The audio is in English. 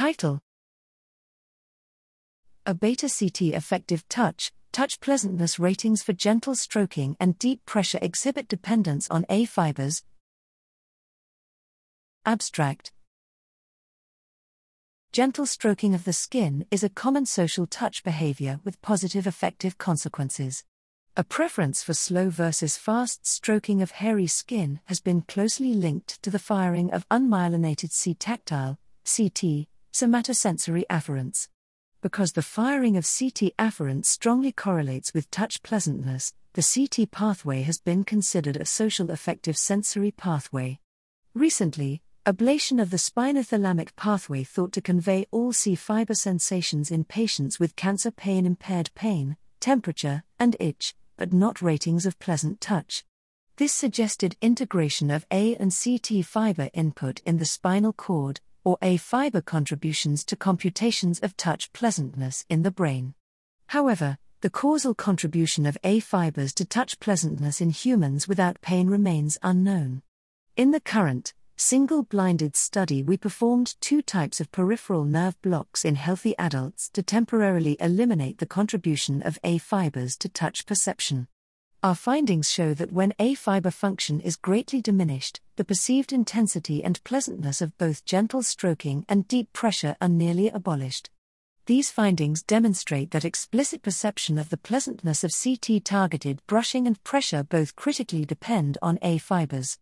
Title A Beta CT Affective Touch Touch pleasantness ratings for gentle stroking and deep pressure exhibit dependence on A fibers. Abstract Gentle stroking of the skin is a common social touch behavior with positive affective consequences. A preference for slow versus fast stroking of hairy skin has been closely linked to the firing of unmyelinated C tactile, CT, somatosensory afferents. Because the firing of CT afferents strongly correlates with touch pleasantness, the CT pathway has been considered a social affective sensory pathway. Recently, ablation of the spinothalamic pathway thought to convey all C fiber sensations in patients with cancer pain impaired pain, temperature, and itch, but not ratings of pleasant touch. This suggested integration of A and CT fiber input in the spinal cord, or A fiber contributions to computations of touch pleasantness in the brain. However, the causal contribution of A fibers to touch pleasantness in humans without pain remains unknown. In the current, single blinded study, we performed two types of peripheral nerve blocks in healthy adults to temporarily eliminate the contribution of A fibers to touch perception. Our findings show that when A fiber function is greatly diminished, the perceived intensity and pleasantness of both gentle stroking and deep pressure are nearly abolished. These findings demonstrate that explicit perception of the pleasantness of CT targeted brushing and pressure both critically depend on A fibers.